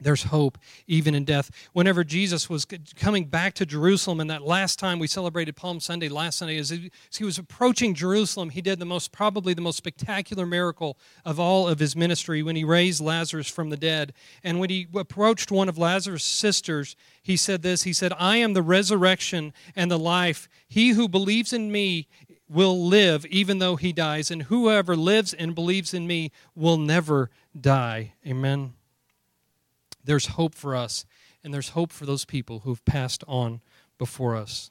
There's hope even in death. Whenever Jesus was coming back to Jerusalem, and that last time we celebrated Palm Sunday, last Sunday, as he was approaching Jerusalem, he did the most, probably the most spectacular miracle of all of his ministry when he raised Lazarus from the dead. And when he approached one of Lazarus' sisters, he said this He said, I am the resurrection and the life. He who believes in me will live even though he dies, and whoever lives and believes in me will never die. Amen there's hope for us, and there's hope for those people who've passed on before us.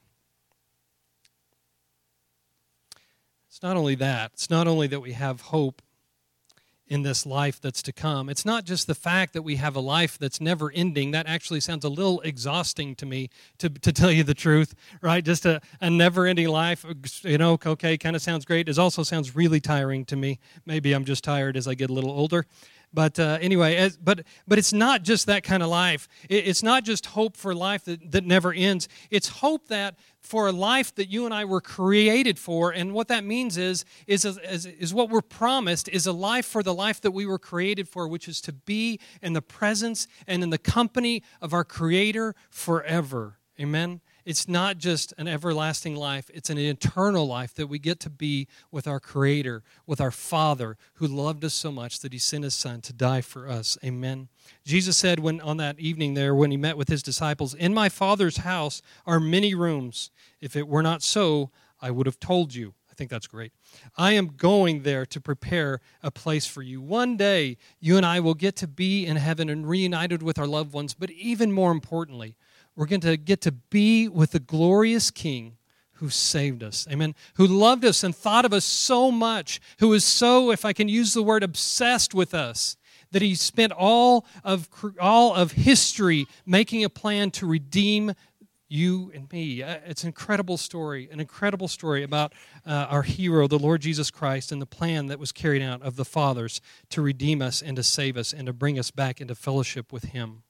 It's not only that, it's not only that we have hope in this life that's to come. It's not just the fact that we have a life that's never ending. That actually sounds a little exhausting to me, to, to tell you the truth, right? Just a, a never ending life, you know, okay, kind of sounds great. It also sounds really tiring to me. Maybe I'm just tired as I get a little older. But uh, anyway, as, but but it's not just that kind of life. It, it's not just hope for life that, that never ends. It's hope that for a life that you and I were created for. And what that means is is, is is what we're promised is a life for the life that we were created for, which is to be in the presence and in the company of our Creator forever. Amen. It's not just an everlasting life, it's an eternal life that we get to be with our Creator, with our Father, who loved us so much that He sent His Son to die for us. Amen. Jesus said when on that evening there, when He met with His disciples, In my Father's house are many rooms. If it were not so, I would have told you. I think that's great. I am going there to prepare a place for you. One day, you and I will get to be in heaven and reunited with our loved ones, but even more importantly, we're going to get to be with the glorious King who saved us. Amen. Who loved us and thought of us so much, who is so, if I can use the word, obsessed with us, that he spent all of, all of history making a plan to redeem you and me. Uh, it's an incredible story, an incredible story about uh, our hero, the Lord Jesus Christ, and the plan that was carried out of the fathers to redeem us and to save us and to bring us back into fellowship with him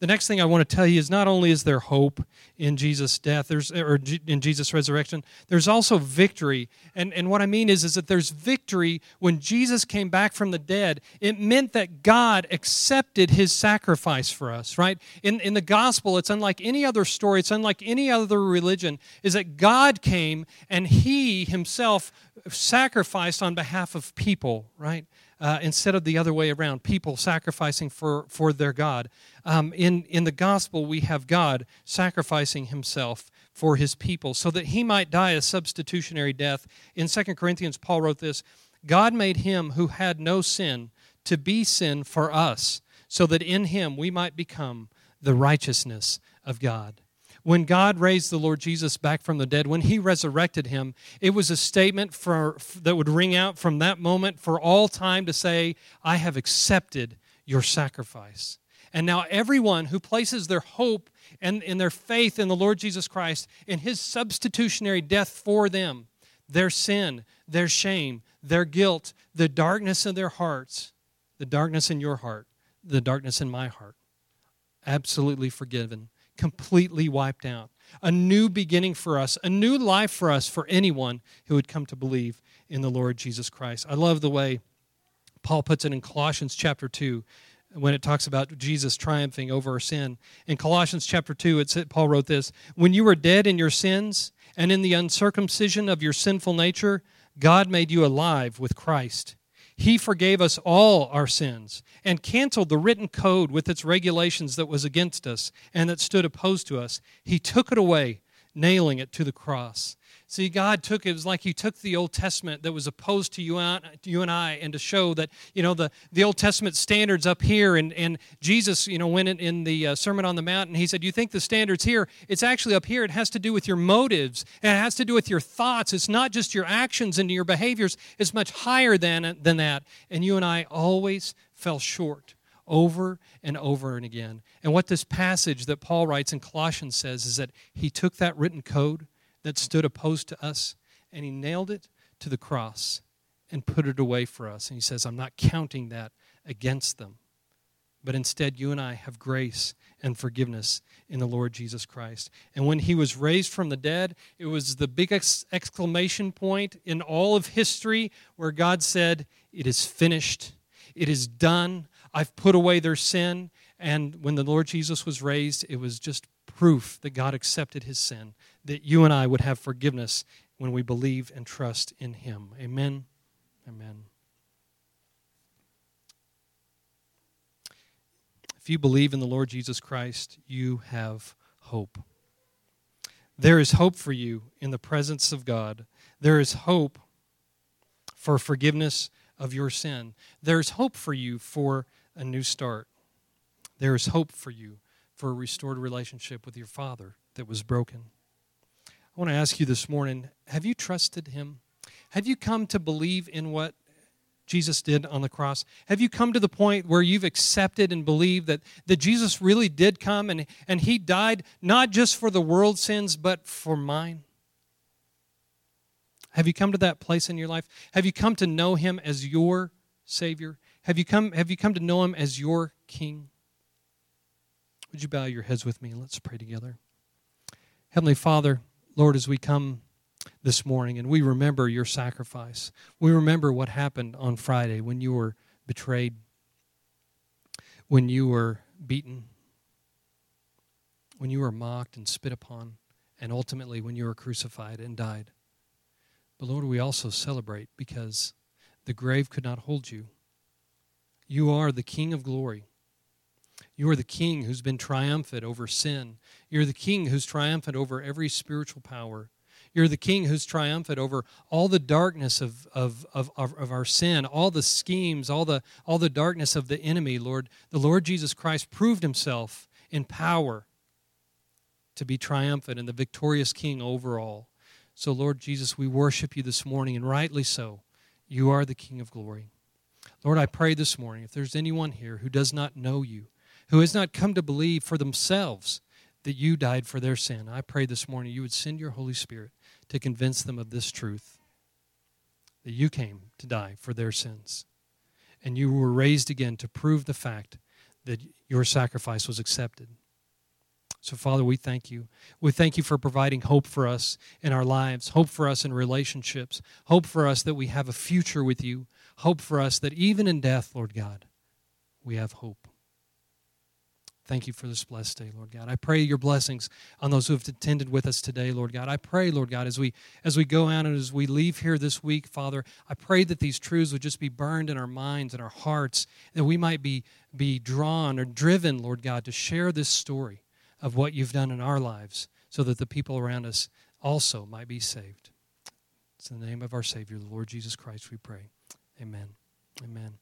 the next thing I want to tell you is not only is there hope in Jesus' death, there's or in Jesus' resurrection, there's also victory. And, and what I mean is, is that there's victory when Jesus came back from the dead. It meant that God accepted his sacrifice for us, right? In, in the gospel, it's unlike any other story, it's unlike any other religion, is that God came and he himself sacrificed on behalf of people, right? Uh, instead of the other way around, people sacrificing for, for their God. Um, in, in the gospel, we have God sacrificing himself for his people so that he might die a substitutionary death. In 2 Corinthians, Paul wrote this God made him who had no sin to be sin for us, so that in him we might become the righteousness of God. When God raised the Lord Jesus back from the dead, when he resurrected him, it was a statement for, that would ring out from that moment for all time to say, I have accepted your sacrifice. And now everyone who places their hope and in their faith in the Lord Jesus Christ, in his substitutionary death for them, their sin, their shame, their guilt, the darkness in their hearts, the darkness in your heart, the darkness in my heart, absolutely forgiven completely wiped out. A new beginning for us, a new life for us, for anyone who would come to believe in the Lord Jesus Christ. I love the way Paul puts it in Colossians chapter 2 when it talks about Jesus triumphing over our sin. In Colossians chapter 2, it's, Paul wrote this When you were dead in your sins and in the uncircumcision of your sinful nature, God made you alive with Christ. He forgave us all our sins and canceled the written code with its regulations that was against us and that stood opposed to us. He took it away, nailing it to the cross. See, God took it was like He took the Old Testament that was opposed to you and, you and I, and to show that you know the, the Old Testament standards up here, and, and Jesus, you know, went in, in the uh, Sermon on the Mount, and He said, "You think the standards here? It's actually up here. It has to do with your motives, and it has to do with your thoughts. It's not just your actions and your behaviors. It's much higher than than that." And you and I always fell short over and over and again. And what this passage that Paul writes in Colossians says is that he took that written code that stood opposed to us, and he nailed it to the cross and put it away for us. And he says, I'm not counting that against them. But instead, you and I have grace and forgiveness in the Lord Jesus Christ. And when he was raised from the dead, it was the biggest exclamation point in all of history where God said, It is finished, it is done, I've put away their sin, And when the Lord Jesus was raised, it was just proof that God accepted his sin, that you and I would have forgiveness when we believe and trust in him. Amen. Amen. If you believe in the Lord Jesus Christ, you have hope. There is hope for you in the presence of God. There is hope for forgiveness of your sin. There's hope for you for a new start. There is hope for you for a restored relationship with your Father that was broken. I want to ask you this morning have you trusted Him? Have you come to believe in what Jesus did on the cross? Have you come to the point where you've accepted and believed that, that Jesus really did come and, and he died not just for the world's sins, but for mine? Have you come to that place in your life? Have you come to know him as your Savior? Have you come, have you come to know him as your King? Would you bow your heads with me and let's pray together? Heavenly Father, Lord, as we come this morning and we remember your sacrifice. We remember what happened on Friday when you were betrayed, when you were beaten, when you were mocked and spit upon, and ultimately when you were crucified and died. But Lord, we also celebrate because the grave could not hold you. You are the King of glory. You are the King who's been triumphant over sin. You're the King who's triumphant over every spiritual power. You're the king who's triumphant over all the darkness of, of, of, of, our sin, all the schemes, all the, all the darkness of the enemy, Lord. The Lord Jesus Christ proved himself in power to be triumphant and the victorious king over all. So, Lord Jesus, we worship you this morning, and rightly so. You are the King of glory. Lord, I pray this morning if there's anyone here who does not know you, who has not come to believe for themselves that you died for their sin, I pray this morning you would send your Holy Spirit to convince them of this truth that you came to die for their sins. And you were raised again to prove the fact that your sacrifice was accepted. So, Father, we thank you. We thank you for providing hope for us in our lives, hope for us in relationships, hope for us that we have a future with you, hope for us that even in death, Lord God, we have hope. Thank you for this blessed day, Lord God. I pray your blessings on those who have attended with us today, Lord God. I pray, Lord God, as we as we go out and as we leave here this week, Father, I pray that these truths would just be burned in our minds and our hearts, that we might be be drawn or driven, Lord God, to share this story of what you've done in our lives, so that the people around us also might be saved. It's in the name of our Savior, the Lord Jesus Christ, we pray. Amen. Amen.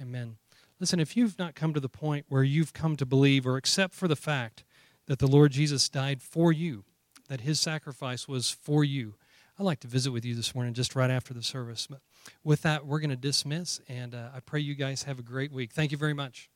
Amen. Listen, if you've not come to the point where you've come to believe or accept for the fact that the Lord Jesus died for you, that his sacrifice was for you, I'd like to visit with you this morning just right after the service. But with that, we're going to dismiss, and uh, I pray you guys have a great week. Thank you very much.